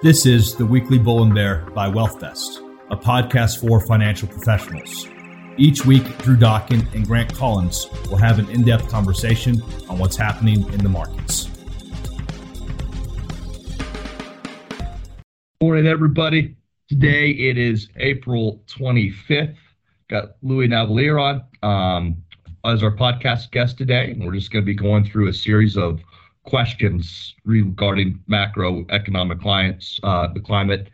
This is the Weekly Bull and Bear by WealthVest, a podcast for financial professionals. Each week, Drew Dawkins and Grant Collins will have an in depth conversation on what's happening in the markets. Morning, everybody. Today it is April 25th. Got Louis Navellier on um, as our podcast guest today. We're just going to be going through a series of questions regarding macroeconomic clients, uh, the climate.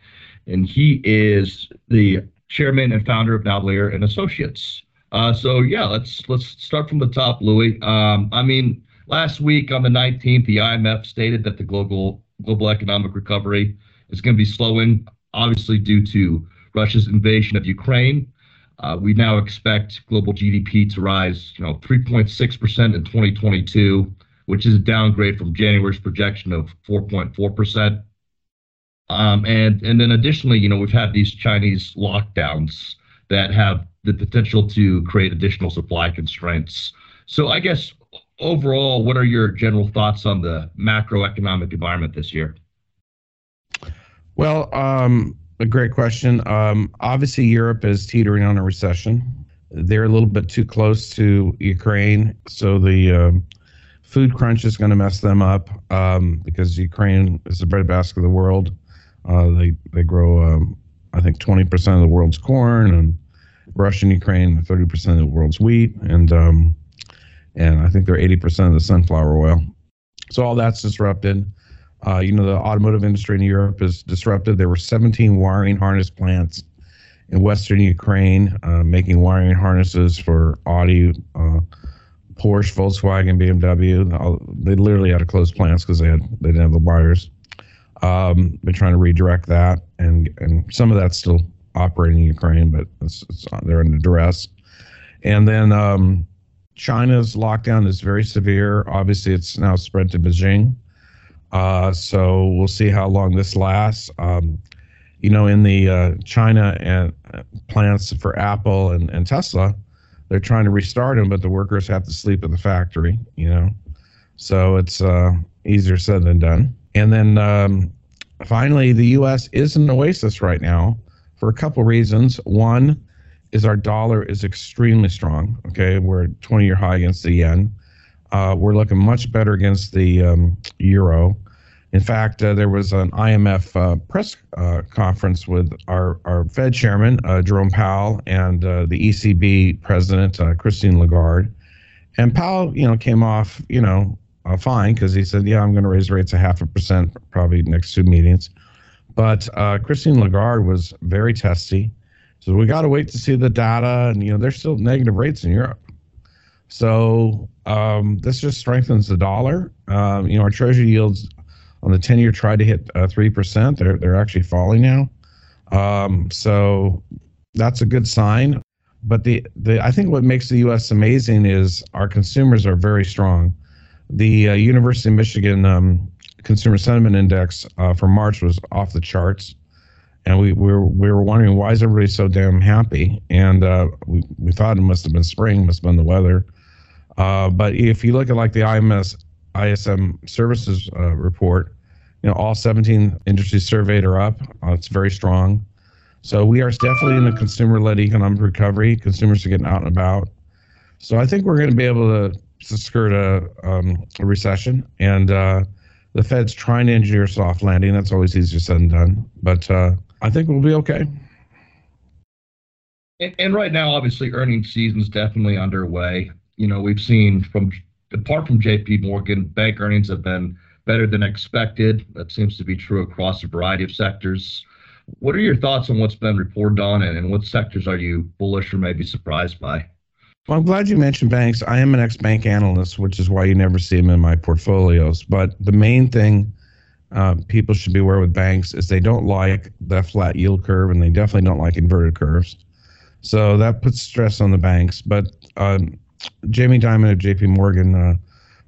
And he is the chairman and founder of Navellier and Associates. Uh, so yeah, let's let's start from the top, Louis. Um, I mean, last week on the 19th, the IMF stated that the global global economic recovery is going to be slowing, obviously due to Russia's invasion of Ukraine. Uh, we now expect global GDP to rise, you know, 3.6% in 2022 which is a downgrade from January's projection of 4.4%. Um, and and then additionally, you know, we've had these Chinese lockdowns that have the potential to create additional supply constraints. So I guess overall, what are your general thoughts on the macroeconomic environment this year? Well, um, a great question. Um, obviously, Europe is teetering on a recession. They're a little bit too close to Ukraine, so the um, food crunch is going to mess them up um, because Ukraine is the breadbasket of the world. Uh, they they grow, um, I think, 20% of the world's corn, and Russia and Ukraine 30% of the world's wheat, and um, and I think they're 80% of the sunflower oil. So all that's disrupted. Uh, you know, the automotive industry in Europe is disrupted. There were 17 wiring harness plants in Western Ukraine uh, making wiring harnesses for Audi. Uh, Porsche, Volkswagen, BMW. They literally had to close plants because they had they didn't have the buyers. Um, they're trying to redirect that, and and some of that's still operating in Ukraine, but it's, it's, they're under duress. And then um, China's lockdown is very severe. Obviously, it's now spread to Beijing. Uh, so we'll see how long this lasts. Um, you know, in the uh, China and uh, plants for Apple and, and Tesla, they're trying to restart them, but the workers have to sleep at the factory, you know. So it's uh, easier said than done. And then um, finally, the U.S. is an oasis right now for a couple reasons. One is our dollar is extremely strong. Okay, we're 20 year high against the yen. Uh, we're looking much better against the um, euro. In fact, uh, there was an IMF uh, press uh, conference with our, our Fed chairman, uh, Jerome Powell, and uh, the ECB president, uh, Christine Lagarde. And Powell, you know, came off, you know, fine because he said, yeah, I'm going to raise rates a half a percent probably next two meetings. But Christine Lagarde was very testy. So we got to wait to see the data. And, you know, there's still negative rates in Europe. So um, this just strengthens the dollar. Um, you know, our treasury yields on the 10 year tried to hit uh, 3%. They're, they're actually falling now. Um, so that's a good sign. But the, the I think what makes the U.S. amazing is our consumers are very strong. The uh, University of Michigan um, Consumer Sentiment Index uh, for March was off the charts. And we, we, were, we were wondering why is everybody so damn happy? And uh, we, we thought it must have been spring, must have been the weather. Uh, but if you look at like the IMS ISM services uh, report, you know, all 17 industries surveyed are up. Uh, it's very strong. So we are definitely in a consumer-led economic recovery. Consumers are getting out and about. So I think we're going to be able to, skirt a, um, a recession. And uh, the Fed's trying to engineer a soft landing. That's always easier said than done. But uh, I think we'll be okay. And, and right now, obviously, earnings season is definitely underway. You know, we've seen from apart from J.P. Morgan, bank earnings have been better than expected. That seems to be true across a variety of sectors. What are your thoughts on what's been reported on, and, and what sectors are you bullish or maybe surprised by? Well, I'm glad you mentioned banks. I am an ex bank analyst, which is why you never see them in my portfolios. But the main thing uh, people should be aware with banks is they don't like the flat yield curve, and they definitely don't like inverted curves. So that puts stress on the banks. But um, Jamie Dimon of JP Morgan uh,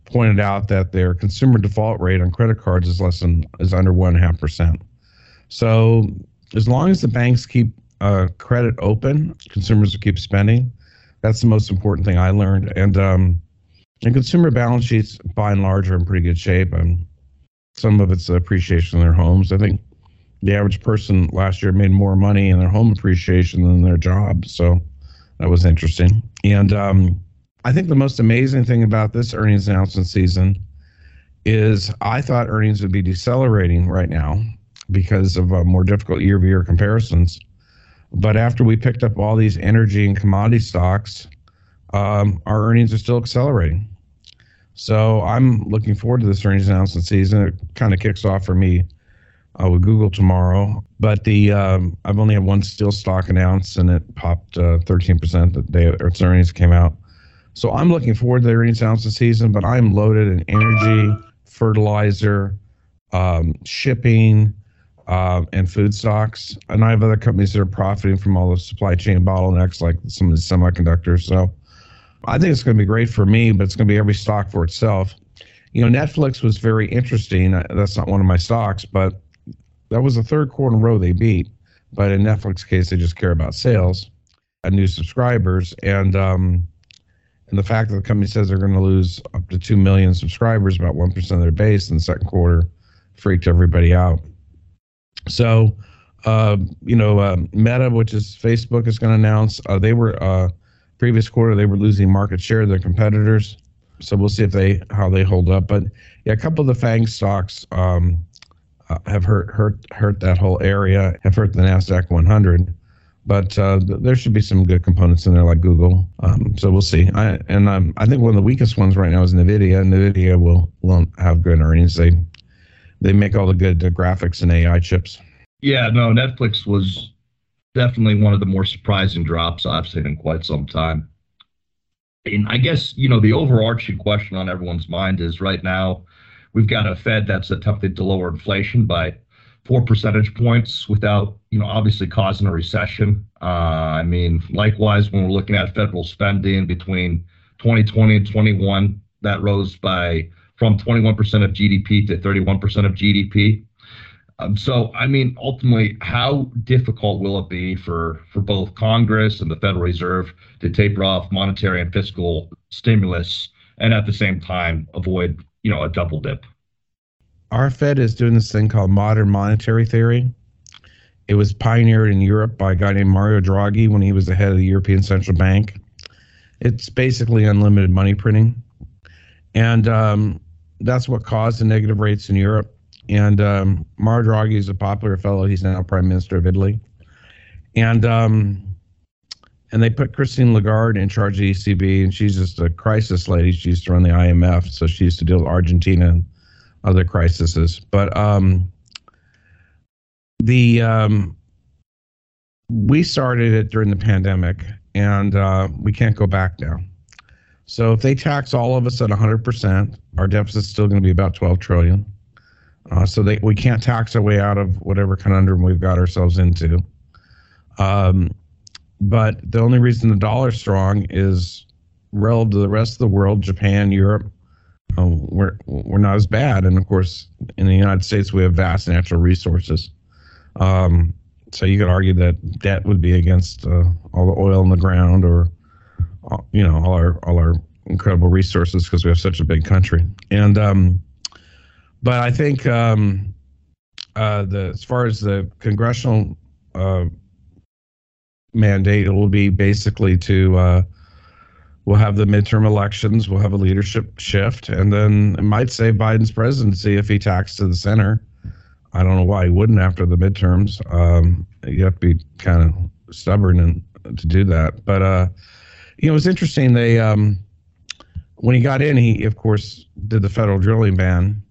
pointed out that their consumer default rate on credit cards is less than is under one half percent. So as long as the banks keep uh, credit open, consumers will keep spending. That's the most important thing I learned. And um, and consumer balance sheets, by and large, are in pretty good shape. And some of it's appreciation in their homes. I think the average person last year made more money in their home appreciation than their job. So that was interesting. And um, I think the most amazing thing about this earnings announcement season is I thought earnings would be decelerating right now because of uh, more difficult year over year comparisons. But after we picked up all these energy and commodity stocks, um, our earnings are still accelerating. So I'm looking forward to this earnings announcement season. It kind of kicks off for me uh, with Google tomorrow. But the um, I've only had one steel stock announced, and it popped uh, 13% the day its earnings came out. So I'm looking forward to the earnings season. But I'm loaded in energy, fertilizer, um, shipping, uh, and food stocks. And I have other companies that are profiting from all the supply chain bottlenecks, like some of the semiconductors. So I think it's going to be great for me, but it's going to be every stock for itself. You know, Netflix was very interesting. That's not one of my stocks, but that was the third quarter in a row they beat. But in Netflix case, they just care about sales and new subscribers. And um, and the fact that the company says they're going to lose up to 2 million subscribers, about 1% of their base in the second quarter, freaked everybody out. So, uh, you know, uh, Meta, which is Facebook, is going to announce uh, they were uh, previous quarter they were losing market share to their competitors. So we'll see if they how they hold up. But yeah, a couple of the FAANG stocks um, uh, have hurt hurt hurt that whole area. Have hurt the Nasdaq 100. But uh, there should be some good components in there, like Google. Um, so we'll see. I, and um, I think one of the weakest ones right now is Nvidia. Nvidia will will have good earnings. They they make all the good uh, graphics and AI chips. Yeah, no, Netflix was definitely one of the more surprising drops I've seen in quite some time. And I guess, you know, the overarching question on everyone's mind is right now we've got a Fed that's attempting to lower inflation by four percentage points without, you know, obviously causing a recession. Uh, I mean, likewise, when we're looking at federal spending between 2020 and 21, that rose by from 21% of GDP to 31% of GDP. Um, so, I mean, ultimately, how difficult will it be for for both Congress and the Federal Reserve to taper off monetary and fiscal stimulus, and at the same time avoid, you know, a double dip? Our Fed is doing this thing called modern monetary theory. It was pioneered in Europe by a guy named Mario Draghi when he was the head of the European Central Bank. It's basically unlimited money printing, and um, that's what caused the negative rates in Europe and um, Mario Draghi is a popular fellow. He's now prime minister of Italy, and um, and they put Christine Lagarde in charge of the ECB, and she's just a crisis lady. She used to run the IMF, so she used to deal with Argentina other crises. But um, the um, we started it during the pandemic, and uh, we can't go back now. So if they tax all of us at 100%, our deficit's still going to be about 12 trillion. Uh, so they, we can't tax our way out of whatever conundrum we've got ourselves into. Um, but the only reason the dollar's strong is relative to the rest of the world, Japan, Europe, uh, we're we're not as bad. And of course, in the United States, we have vast natural resources. Um, so you could argue that debt would be against uh, all the oil in the ground, or uh, you know, all our all our incredible resources because we have such a big country. And um, but I think um, uh, the as far as the congressional uh, mandate, it will be basically to uh, we'll have the midterm elections, we'll have a leadership shift, and then it might save Biden's presidency if he tacks to the center. I don't know why he wouldn't after the midterms. Um, you have to be kind of stubborn and to do that. But uh, you know, it's interesting. They um, when he got in, he of course did the federal drilling ban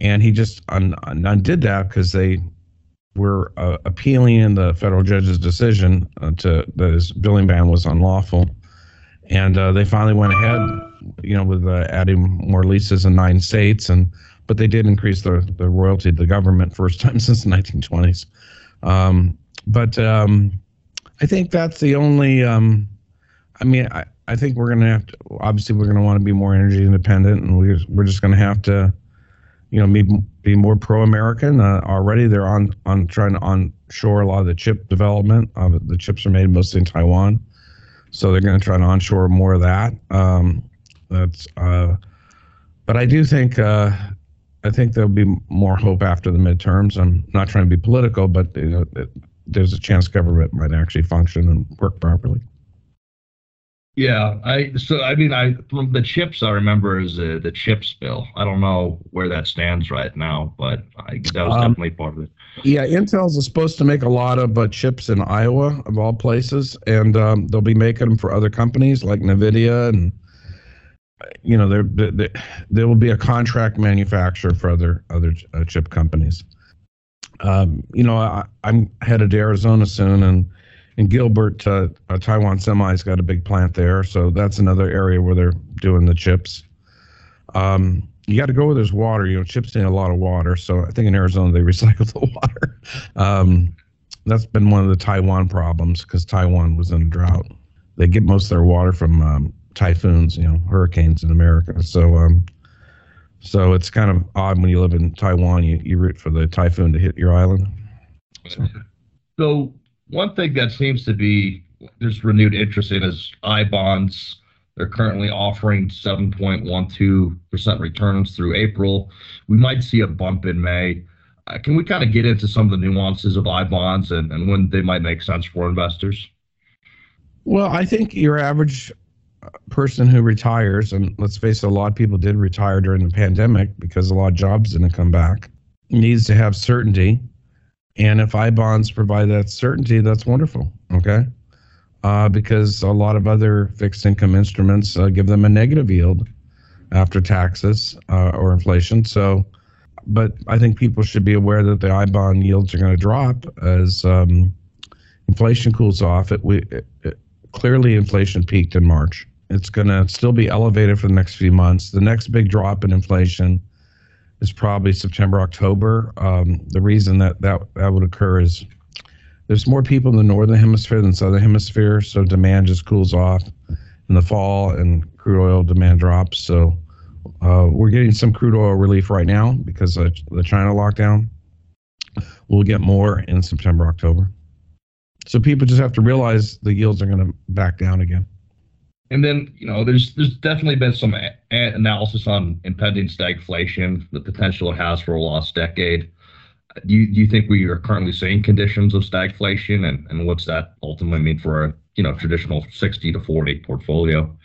and he just un- undid that because they were uh, appealing in the federal judge's decision uh, to that his drilling ban was unlawful, and uh, they finally went ahead, you know, with uh, adding more leases in nine states, and but they did increase the the royalty to the government first time since the 1920s. Um, but um, I think that's the only. Um, I mean, I, I think we're to have to. Obviously, we're to want to be more energy independent, and we're we're just to have to you know, be, be more pro-American. Uh, already, they're on on trying to onshore a lot of the chip development. Uh, the chips are made mostly in Taiwan, so they're going to try to onshore more of that. Um, that's, uh, but I do think uh, I think there'll be more hope after the midterms. I'm not trying to be political, but you know, it, there's a chance government might actually function and work properly. Yeah, I so I mean I from the chips I remember is uh, the chips bill. I don't know where that stands right now, but I, that was um, definitely part of it. Yeah, Intel's is supposed to make a lot of uh, chips in Ohio of all places, and um, they'll be making them for other companies like Nvidia, and you know there there, will be a contract manufacturer for other other uh, chip companies. Um, you know, I, I'm headed to Arizona soon, and in Gilbert, uh, uh, Taiwan Semi's got a big plant there, so that's another area where they're doing the chips. Um, you got to go where there's water. You know, chips need a lot of water, so I think in Arizona they recycle the water. Um, that's been one of the Taiwan problems because Taiwan was in a drought. They get most of their water from um, typhoons, you know, hurricanes in America. So, um, so it's kind of odd when you live in Taiwan, you, you root for the typhoon to hit your island. So, so one thing that seems to be there's renewed interest in is I bonds. They're currently offering 7.12% returns through April. We might see a bump in May. Uh, can we kind of get into some of the nuances of I bonds and, and when they might make sense for investors? Well, I think your average person who retires, and let's face it, a lot of people did retire during the pandemic because a lot of jobs didn't come back, needs to have certainty and if I bonds provide that certainty, that's wonderful. Okay. Uh, because a lot of other fixed income instruments uh, give them a negative yield after taxes uh, or inflation. So, but I think people should be aware that the I bond yields are going to drop as um, inflation cools off. It, we, it, it, clearly, inflation peaked in March. It's going to still be elevated for the next few months. The next big drop in inflation is probably September, October. Um, the reason that, that that would occur is there's more people in the northern hemisphere than southern hemisphere, so demand just cools off in the fall, and crude oil demand drops. So uh, we're getting some crude oil relief right now because of the China lockdown. We'll get more in September, October. So people just have to realize the yields are going to back down again. And then, you know, there's there's definitely been some a- analysis on impending stagflation, the potential it has for a lost decade. Do you, do you think we are currently seeing conditions of stagflation, and, and what's that ultimately mean for a you know traditional 60 to 40 portfolio?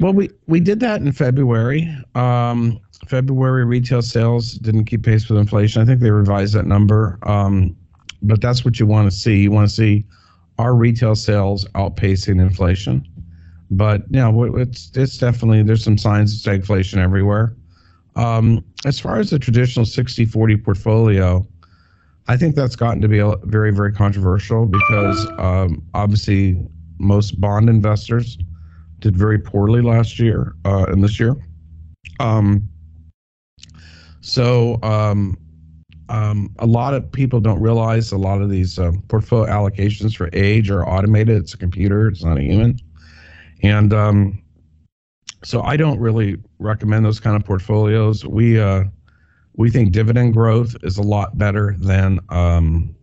Well, we we did that in February. Um, February retail sales didn't keep pace with inflation. I think they revised that number, um, but that's what you want to see. You want to see our retail sales outpacing inflation. But yeah, it's it's definitely there's some signs of stagflation everywhere. Um, as far as the traditional 60-40 portfolio, I think that's gotten to be very very controversial because um, obviously most bond investors did very poorly last year uh, and this year. Um, so um, um, a lot of people don't realize a lot of these uh, portfolio allocations for age are automated. It's a computer. It's not a human. And um, so I don't really recommend those kind of portfolios. We uh, we think dividend growth is a lot better than um,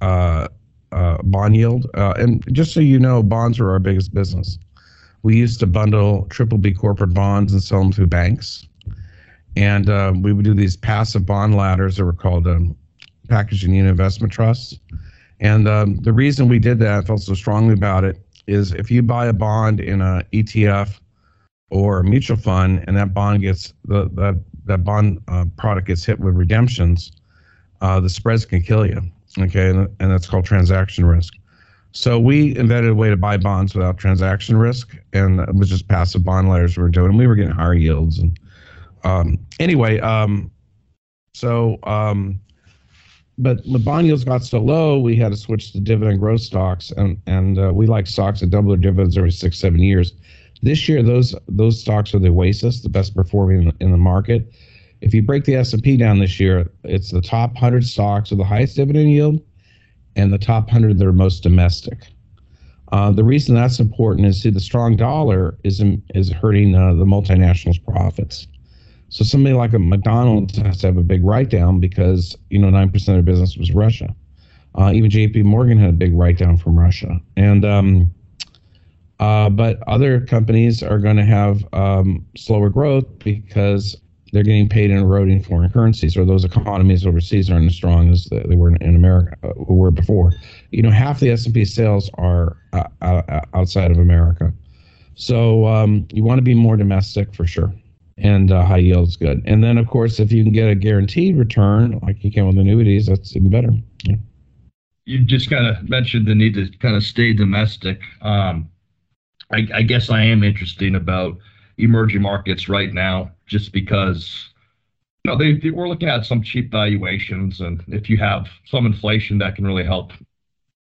uh, uh, bond yield. Uh, and just so you know, bonds are our biggest business. We used to bundle triple B corporate bonds and sell them through banks. And uh, we would do these passive bond ladders that were called um, packaging unit investment trusts. And um, the reason we did that, I felt so strongly about it, is if you buy a bond in a ETF or a mutual fund, and that bond gets the that that bond uh, product gets hit with redemptions, uh, the spreads can kill you. Okay, and, and that's called transaction risk. So we invented a way to buy bonds without transaction risk, and it was just passive bond ladders we were doing. And we were getting higher yields. And um, anyway, um, so um, but the bond yields got so low, we had to switch to dividend growth stocks, and and uh, we like stocks that double their dividends every six seven years. This year, those those stocks are the Oasis, the best performing in, in the market. If you break the S and P down this year, it's the top hundred stocks with the highest dividend yield, and the top hundred that are most domestic. Uh, the reason that's important is see the strong dollar is is hurting uh, the multinationals' profits. So somebody like a McDonald's has to have a big write down because you know nine percent of their business was Russia. Uh, even J.P. Morgan had a big write down from Russia, and um, uh, but other companies are going to have um, slower growth because they're getting paid in eroding foreign currencies, or those economies overseas aren't as strong as they were in America, uh, who were before. You know, half the S&P sales are uh, uh, outside of America, so um, you want to be more domestic for sure, and uh, high yield is good. And then, of course, if you can get a guaranteed return, like you can with annuities, that's even better. Yeah. You just kind of mentioned the need to kind of stay domestic. Um, I, I guess I am interested about emerging markets right now, just because you know they, they, we're looking at some cheap valuations, and if you have some inflation, that can really help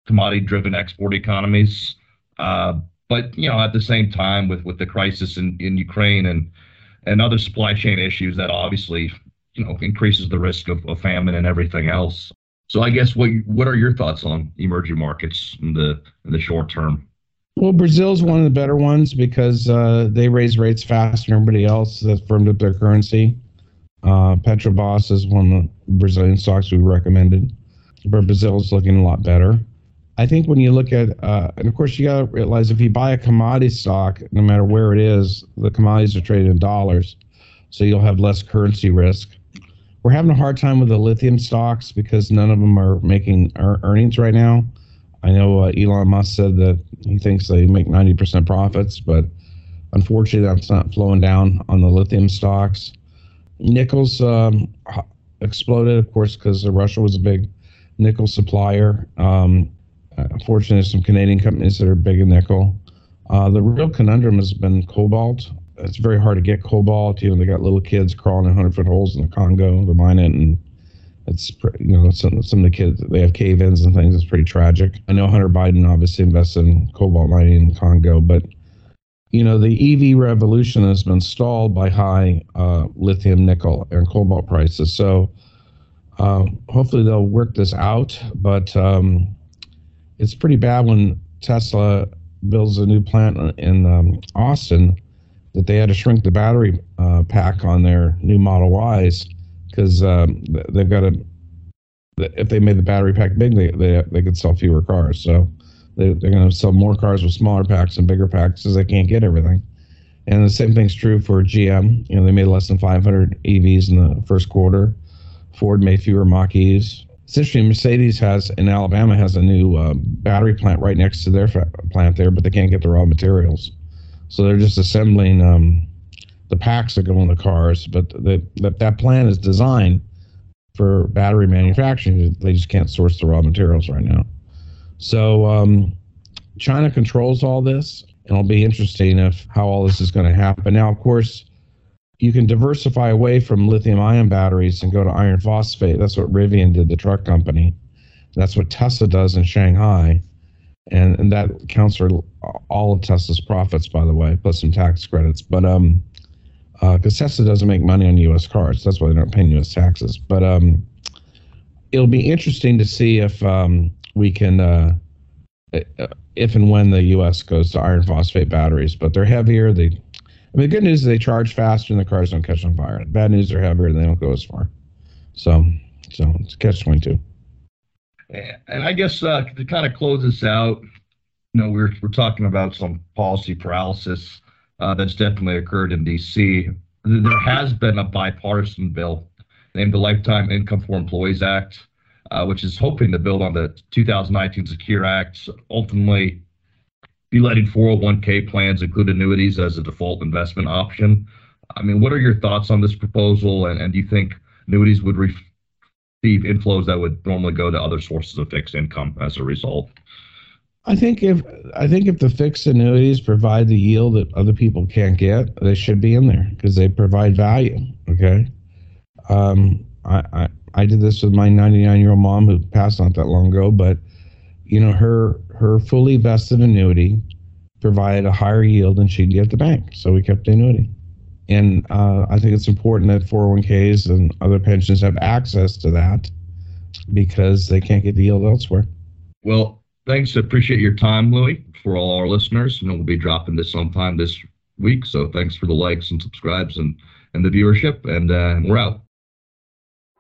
commodity-driven export economies. Uh, but you know, at the same time, with with the crisis in, in Ukraine and and other supply chain issues, that obviously you know increases the risk of, of famine and everything else. So I guess what what are your thoughts on emerging markets in the in the short term? Well, Brazil's one of the better ones because uh, they raise rates faster than everybody else That's firmed up their currency. Uh, Petrobras is one of the Brazilian stocks we recommended, but Brazil's looking a lot better. I think when you look at, uh, and of course, you got to realize if you buy a commodity stock, no matter where it is, the commodities are traded in dollars, so you'll have less currency risk. We're having a hard time with the lithium stocks because none of them are making earnings right now. I know uh, Elon Musk said that he thinks they make 90% profits, but unfortunately, that's not flowing down on the lithium stocks. Nickel's um, exploded, of course, because Russia was a big nickel supplier. Um, unfortunately, there's some Canadian companies that are big in nickel. Uh, the real conundrum has been cobalt. It's very hard to get cobalt. You know, they got little kids crawling in 100 foot holes in the Congo to mine it, and it's you know some some of the kids they have cave-ins and things. It's pretty tragic. I know Hunter Biden obviously invests in cobalt mining in Congo, but you know the EV revolution has been stalled by high uh, lithium, nickel, and cobalt prices. So uh, hopefully they'll work this out. But um, it's pretty bad when Tesla builds a new plant in um, Austin that they had to shrink the battery uh, pack on their new Model Ys because um, they've got to. If they made the battery pack big, they they, they could sell fewer cars. So they, they're going to sell more cars with smaller packs and bigger packs because they can't get everything. And the same thing's true for GM. You know, they made less than 500 EVs in the first quarter. Ford made fewer Mach-E's. Mercedes has in Alabama has a new uh, battery plant right next to their fa- plant there, but they can't get the raw materials, so they're just assembling um, the packs that go in the cars, but the, that that plan is designed for battery manufacturing. They just can't source the raw materials right now. So um, China controls all this, and it'll be interesting if how all this is going to happen. Now, of course, you can diversify away from lithium-ion batteries and go to iron phosphate. That's what Rivian did, the truck company. That's what Tesla does in Shanghai, and and that counts for all of Tesla's profits, by the way, plus some tax credits. But um, because uh, Tesla doesn't make money on U.S. cars. That's why they're not paying U.S. taxes. But um, it'll be interesting to see if um, we can, uh, if and when the U.S. goes to iron phosphate batteries. But they're heavier. They, I mean, the good news is they charge faster and the cars don't catch on fire. Bad news, they're heavier and they don't go as far. So, so it's catch twenty two. And I guess uh, to kind of close this out, you know, we're we're talking about some policy paralysis uh, that's definitely occurred in D.C. There has been a bipartisan bill named the Lifetime Income for Employees Act, uh, which is hoping to build on the 2019 Secure Act, ultimately be letting 401k plans include annuities as a default investment option. I mean, what are your thoughts on this proposal, and, and do you think annuities would receive inflows that would normally go to other sources of fixed income as a result? I think if I think if the fixed annuities provide the yield that other people can't get, they should be in there because they provide value. Okay, um, I, I I did this with my 99 year old mom who passed not that long ago, but you know her her fully vested annuity provided a higher yield than she'd get at the bank, so we kept the annuity. And uh, I think it's important that 401ks and other pensions have access to that because they can't get the yield elsewhere. Well, thanks. Appreciate your time, Louis. For all our listeners, you know, we'll be dropping this sometime this week. So thanks for the likes and subscribes and and the viewership. And uh, we're out.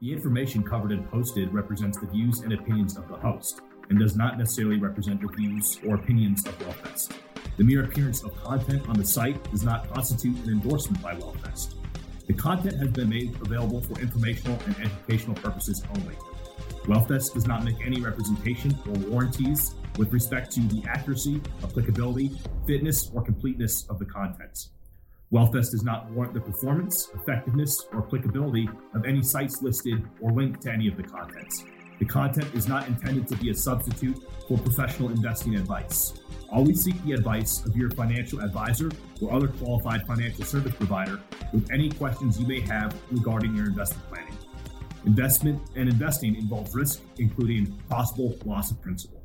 The information covered and posted represents the views and opinions of the host and does not necessarily represent the views or opinions of WealthVest. The mere appearance of content on the site does not constitute an endorsement by WealthVest. The content has been made available for informational and educational purposes only. WealthVest does not make any representation or warranties with respect to the accuracy, applicability, fitness, or completeness of the contents. WealthVest does not warrant the performance, effectiveness, or applicability of any sites listed or linked to any of the contents. The content is not intended to be a substitute for professional investing advice. Always seek the advice of your financial advisor or other qualified financial service provider with any questions you may have regarding your investment planning. Investment and investing involves risk, including possible loss of principal.